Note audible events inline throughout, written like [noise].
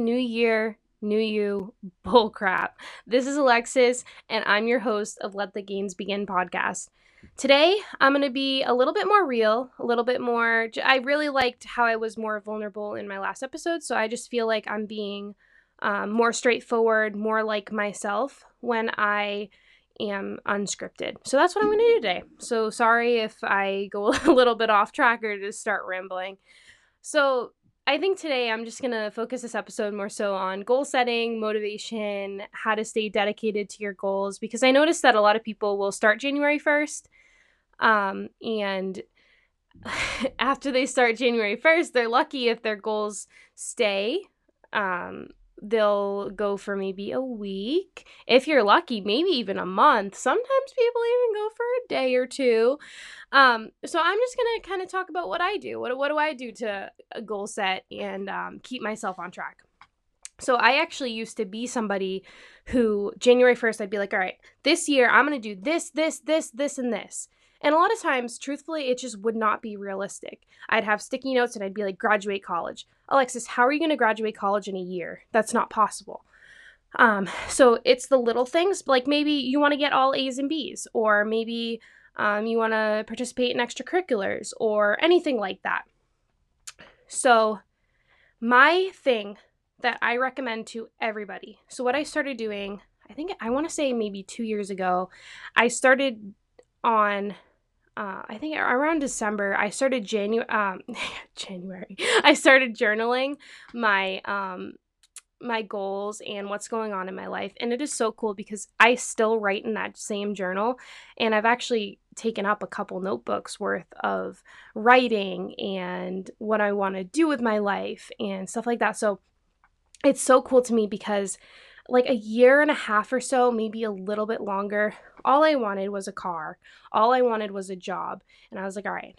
New Year, New You [laughs] bullcrap. This is Alexis, and I'm your host of Let the Games Begin podcast. Today, I'm going to be a little bit more real, a little bit more. I really liked how I was more vulnerable in my last episode, so I just feel like I'm being um, more straightforward, more like myself when I am unscripted. So that's what I'm going to do today. So sorry if I go [laughs] a little bit off track or just start rambling. So I think today I'm just going to focus this episode more so on goal setting, motivation, how to stay dedicated to your goals, because I noticed that a lot of people will start January 1st. Um, and [laughs] after they start January 1st, they're lucky if their goals stay. Um, they'll go for maybe a week. If you're lucky, maybe even a month. Sometimes people even go for a day or two. Um, so I'm just gonna kind of talk about what I do. What what do I do to a goal set and um, keep myself on track? So I actually used to be somebody who January 1st I'd be like, all right, this year I'm gonna do this, this, this, this, and this. And a lot of times, truthfully, it just would not be realistic. I'd have sticky notes and I'd be like, graduate college. Alexis, how are you going to graduate college in a year? That's not possible. Um, so it's the little things, like maybe you want to get all A's and B's, or maybe um, you want to participate in extracurriculars, or anything like that. So, my thing that I recommend to everybody. So, what I started doing, I think I want to say maybe two years ago, I started on uh, I think around December, I started January. Um, [laughs] January. I started journaling my um, my goals and what's going on in my life, and it is so cool because I still write in that same journal, and I've actually taken up a couple notebooks worth of writing and what I want to do with my life and stuff like that. So it's so cool to me because like a year and a half or so, maybe a little bit longer, all I wanted was a car. All I wanted was a job. And I was like, all right,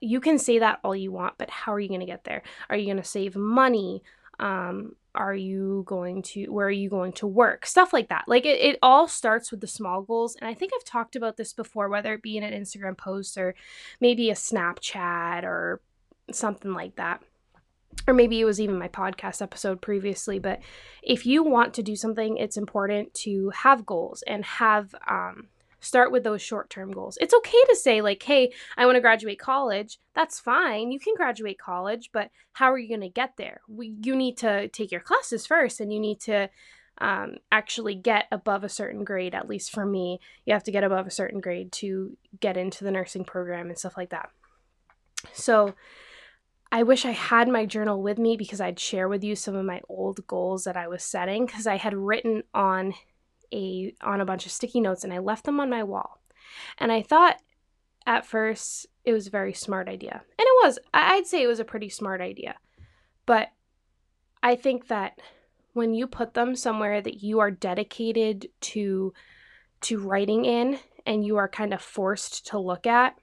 you can say that all you want, but how are you going to get there? Are you going to save money? Um, are you going to, where are you going to work? Stuff like that. Like it, it all starts with the small goals. And I think I've talked about this before, whether it be in an Instagram post or maybe a Snapchat or something like that or maybe it was even my podcast episode previously but if you want to do something it's important to have goals and have um, start with those short-term goals. It's okay to say like hey i want to graduate college. That's fine. You can graduate college but how are you going to get there? We, you need to take your classes first and you need to um, actually get above a certain grade at least for me. You have to get above a certain grade to get into the nursing program and stuff like that. So I wish I had my journal with me because I'd share with you some of my old goals that I was setting because I had written on a on a bunch of sticky notes and I left them on my wall. And I thought at first it was a very smart idea. And it was. I'd say it was a pretty smart idea. But I think that when you put them somewhere that you are dedicated to to writing in and you are kind of forced to look at.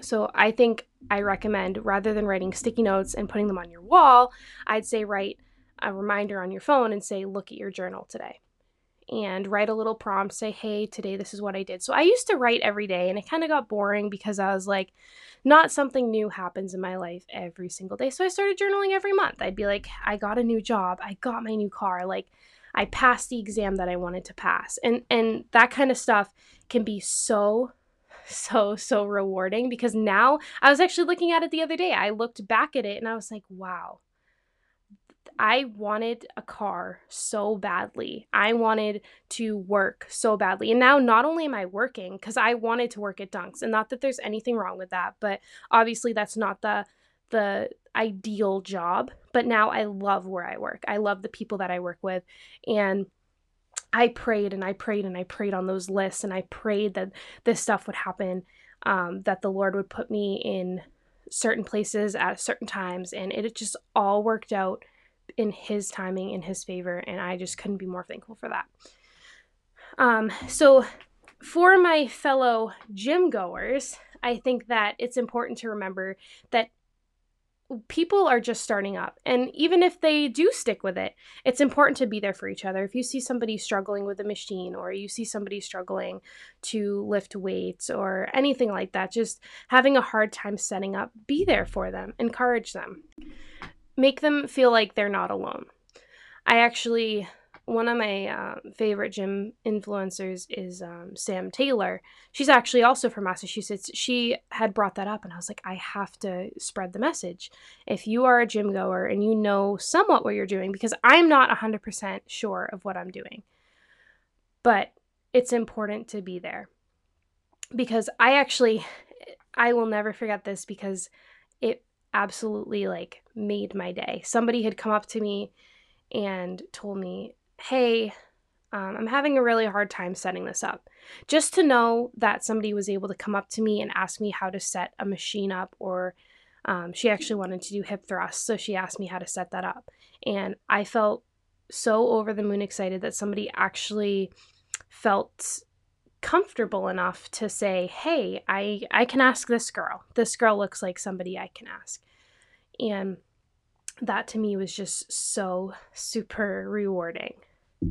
So I think I recommend rather than writing sticky notes and putting them on your wall, I'd say write a reminder on your phone and say, look at your journal today. And write a little prompt, say, hey, today this is what I did. So I used to write every day and it kind of got boring because I was like, not something new happens in my life every single day. So I started journaling every month. I'd be like, I got a new job, I got my new car, like I passed the exam that I wanted to pass. And and that kind of stuff can be so so, so rewarding because now I was actually looking at it the other day. I looked back at it and I was like, wow, I wanted a car so badly. I wanted to work so badly. And now not only am I working cuz I wanted to work at Dunks and not that there's anything wrong with that, but obviously that's not the the ideal job, but now I love where I work. I love the people that I work with and I prayed and I prayed and I prayed on those lists and I prayed that this stuff would happen, um, that the Lord would put me in certain places at certain times, and it just all worked out in His timing, in His favor, and I just couldn't be more thankful for that. Um, so, for my fellow gym goers, I think that it's important to remember that people are just starting up. And even if they do stick with it, it's important to be there for each other. If you see somebody struggling with a machine or you see somebody struggling to lift weights or anything like that, just having a hard time setting up, be there for them, encourage them. make them feel like they're not alone. I actually one of my uh, favorite gym influencers is um, Sam Taylor. She's actually also from Massachusetts. She had brought that up, and I was like, I have to spread the message. If you are a gym goer and you know somewhat what you're doing, because I'm not 100% sure of what I'm doing, but it's important to be there. Because I actually, I will never forget this because it absolutely like made my day. Somebody had come up to me and told me hey, um, I'm having a really hard time setting this up. Just to know that somebody was able to come up to me and ask me how to set a machine up, or um, she actually wanted to do hip thrusts, so she asked me how to set that up. And I felt so over the moon excited that somebody actually felt comfortable enough to say, "Hey, I I can ask this girl. This girl looks like somebody I can ask." And that to me was just so super rewarding.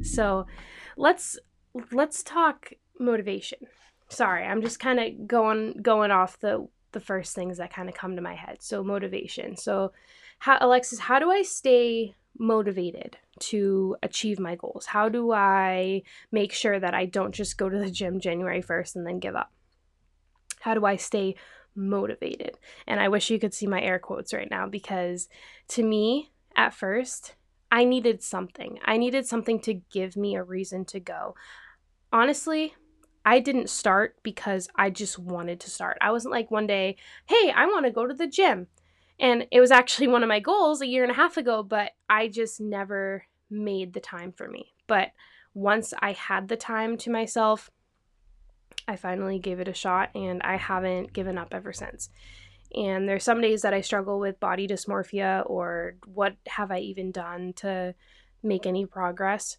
So let's let's talk motivation. Sorry, I'm just kind of going going off the the first things that kind of come to my head. So motivation. So how Alexis, how do I stay motivated to achieve my goals? How do I make sure that I don't just go to the gym January 1st and then give up? How do I stay motivated? And I wish you could see my air quotes right now because to me, at first, I needed something. I needed something to give me a reason to go. Honestly, I didn't start because I just wanted to start. I wasn't like one day, hey, I want to go to the gym. And it was actually one of my goals a year and a half ago, but I just never made the time for me. But once I had the time to myself, I finally gave it a shot and I haven't given up ever since. And there's some days that I struggle with body dysmorphia or what have I even done to make any progress.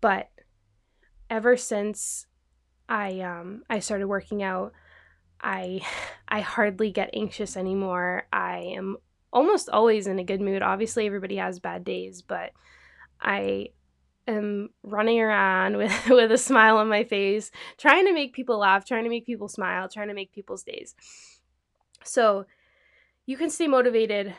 But ever since I um I started working out, I [sighs] I hardly get anxious anymore. I am almost always in a good mood. Obviously everybody has bad days, but I am running around [laughs] with with a smile on my face, trying to make people laugh, trying to make people smile, trying to make people's days. So you can stay motivated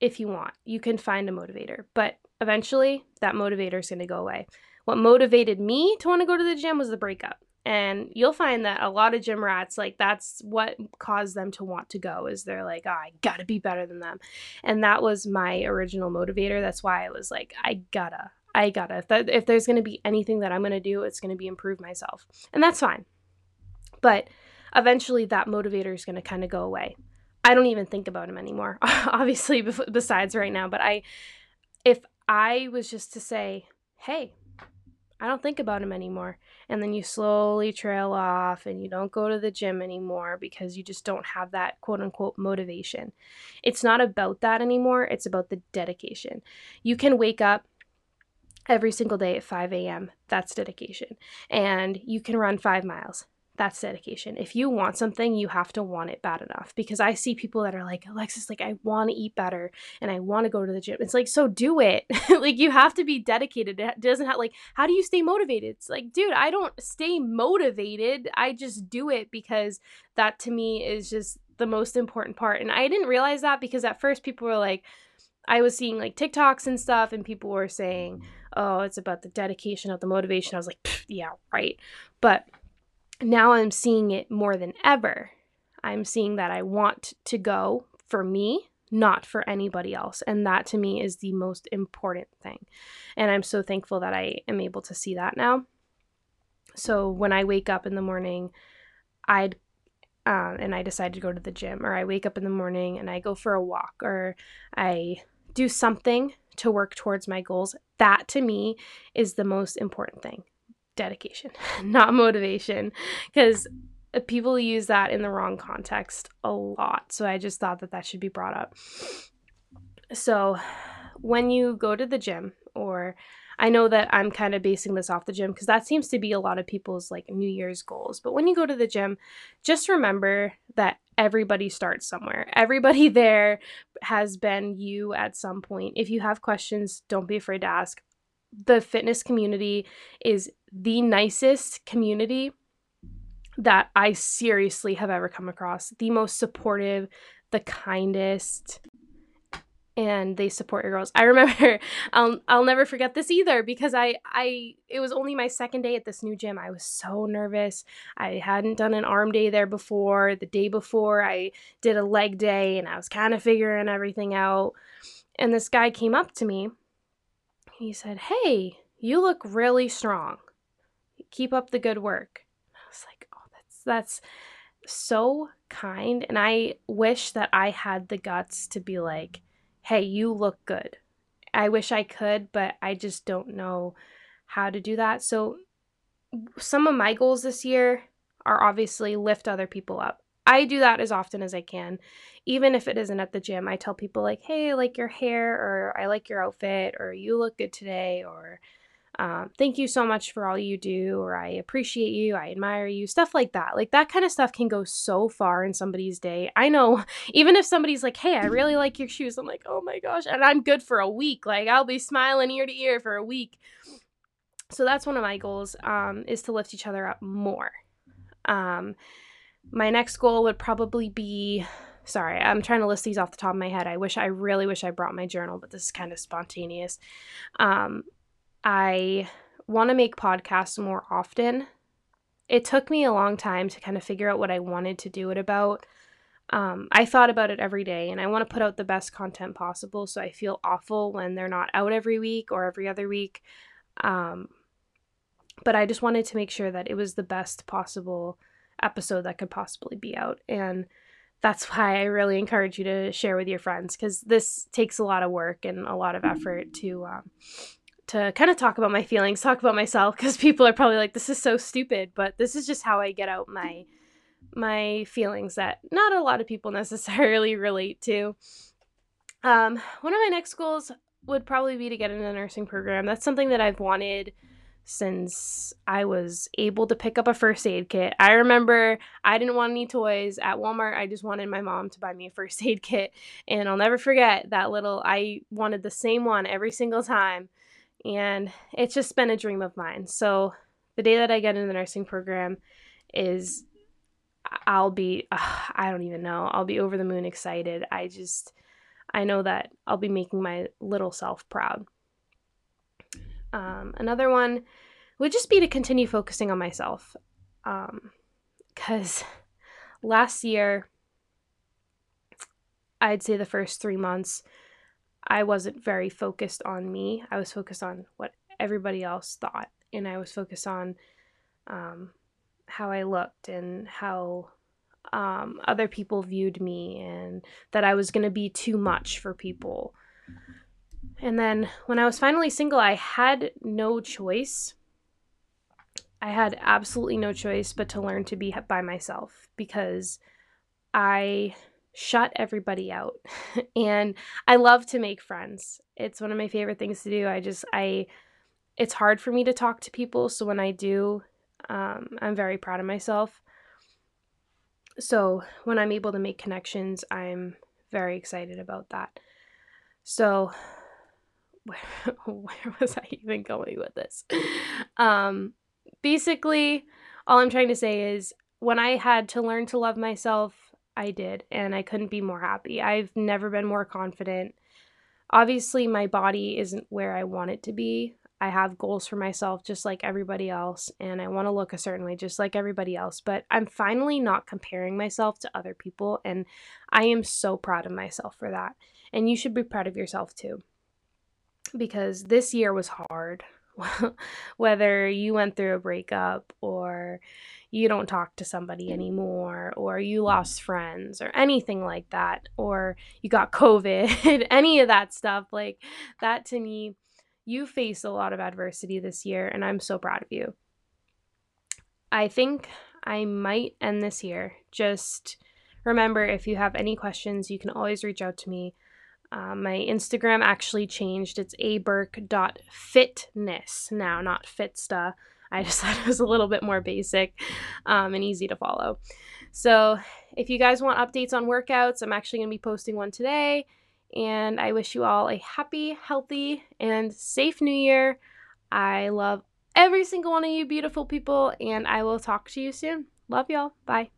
if you want. You can find a motivator, but eventually that motivator is going to go away. What motivated me to want to go to the gym was the breakup. And you'll find that a lot of gym rats, like, that's what caused them to want to go, is they're like, oh, I gotta be better than them. And that was my original motivator. That's why I was like, I gotta, I gotta. If, that, if there's gonna be anything that I'm gonna do, it's gonna be improve myself. And that's fine. But eventually that motivator is going to kind of go away. I don't even think about him anymore, [laughs] obviously, besides right now. But I, if I was just to say, hey, I don't think about him anymore, and then you slowly trail off and you don't go to the gym anymore because you just don't have that quote unquote motivation. It's not about that anymore, it's about the dedication. You can wake up every single day at 5 a.m. That's dedication. And you can run five miles that's dedication. If you want something, you have to want it bad enough. Because I see people that are like, Alexis, like, I want to eat better and I want to go to the gym. It's like, so do it. [laughs] like, you have to be dedicated. It doesn't have, like, how do you stay motivated? It's like, dude, I don't stay motivated. I just do it because that to me is just the most important part. And I didn't realize that because at first people were like, I was seeing like TikToks and stuff, and people were saying, mm-hmm. oh, it's about the dedication of the motivation. I was like, yeah, right. But now I'm seeing it more than ever. I'm seeing that I want to go for me, not for anybody else. And that to me is the most important thing. And I'm so thankful that I am able to see that now. So when I wake up in the morning, I'd uh, and I decide to go to the gym, or I wake up in the morning and I go for a walk, or I do something to work towards my goals. That to me is the most important thing dedication, [laughs] not motivation, because people use that in the wrong context a lot. So I just thought that that should be brought up. So when you go to the gym, or I know that I'm kind of basing this off the gym because that seems to be a lot of people's like New Year's goals. But when you go to the gym, just remember that everybody starts somewhere. Everybody [laughs] there has been you at some point. If you have questions, don't be afraid to ask the fitness community is the nicest community that I seriously have ever come across. The most supportive, the kindest. and they support your girls. [laughs] I remember I'll I'll never forget this either because I I it was only my second day at this new gym. I was so nervous. I hadn't done an arm day there before. The day before I did a leg day and I was kind of figuring everything out. And this guy came up to me. He said, "Hey, you look really strong. Keep up the good work." I was like, "Oh, that's that's so kind." And I wish that I had the guts to be like, hey, you look good. I wish I could, but I just don't know how to do that. So, some of my goals this year are obviously lift other people up. I do that as often as I can. Even if it isn't at the gym, I tell people, like, hey, I like your hair, or I like your outfit, or you look good today, or um, thank you so much for all you do, or I appreciate you, I admire you, stuff like that. Like that kind of stuff can go so far in somebody's day. I know, [laughs] even if somebody's like, hey, I really like your shoes, I'm like, oh my gosh, and I'm good for a week. Like I'll be smiling ear to ear for a week. So that's one of my goals um, is to lift each other up more. Um, my next goal would probably be sorry i'm trying to list these off the top of my head i wish i really wish i brought my journal but this is kind of spontaneous um, I want to make podcasts more often. It took me a long time to kind of figure out what I wanted to do it about. Um, I thought about it every day and I want to put out the best content possible. So I feel awful when they're not out every week or every other week. Um, but I just wanted to make sure that it was the best possible episode that could possibly be out. And that's why I really encourage you to share with your friends because this takes a lot of work and a lot of effort to um, to kind of talk about my feelings, talk about myself because people are probably like this is so stupid, but this is just how I get out my my feelings that not a lot of people [laughs] necessarily relate to. Um, one of my next goals would probably be to get into a nursing program. That's something that I've wanted since I was able to pick up a first aid kit. I remember I didn't want any toys at Walmart. I just wanted my mom to buy me a first [laughs] aid kit. And I'll never forget that little, I wanted the same one every single time and it's just been a dream of mine. So the day that I get in the nursing program is I'll be uh, [sighs] I don't even know. I'll be over the moon excited. I just I know that I'll be making my little self proud. Um, another one would just be to continue focusing on myself. Um, cuz [laughs] last year I'd say the first 3 months I wasn't very focused on me. I was focused on what everybody else thought, and I was focused on um, how I looked and how um, other people viewed me, and that I was going to be too much for people. And then when I was finally single, I had no choice. I had absolutely no choice but to learn to be by myself because I shut everybody out. [laughs] and I love to make friends. It's one of my favorite things to do. I just I it's hard for me to talk to people, so when I do, um, I'm very proud of myself. So when I'm able to make connections, I'm very excited about that. So [laughs] where, was I even going with this? Um, basically, all I'm trying to say is when I had to learn to love myself I did, and I couldn't be more happy. I've never been more confident. Obviously, my body isn't where I want it to be. I have goals for myself just like everybody else, and I want to look a certain way just like everybody else. But I'm finally not comparing myself to other people, and I am so proud of myself for that. And you should be proud of yourself too. Because this year was hard. [laughs] Whether you went through a breakup or you don't talk to somebody anymore or you lost friends or anything like that or you got [laughs] covid any of that stuff like that to me you faced a lot of adversity this year and i'm so proud of you. I think i might end this here just remember if you have any questions you can always reach out to me uh, my Instagram actually changed. It's aburke.fitness now, not fitsta. I [laughs] just thought it was a little bit more basic um, and easy to follow. So, if you guys want updates on workouts, I'm actually going to be posting one today. And I wish you all a happy, healthy, and safe new year. I love every single one of you beautiful people, and I will talk to you soon. Love y'all. Bye.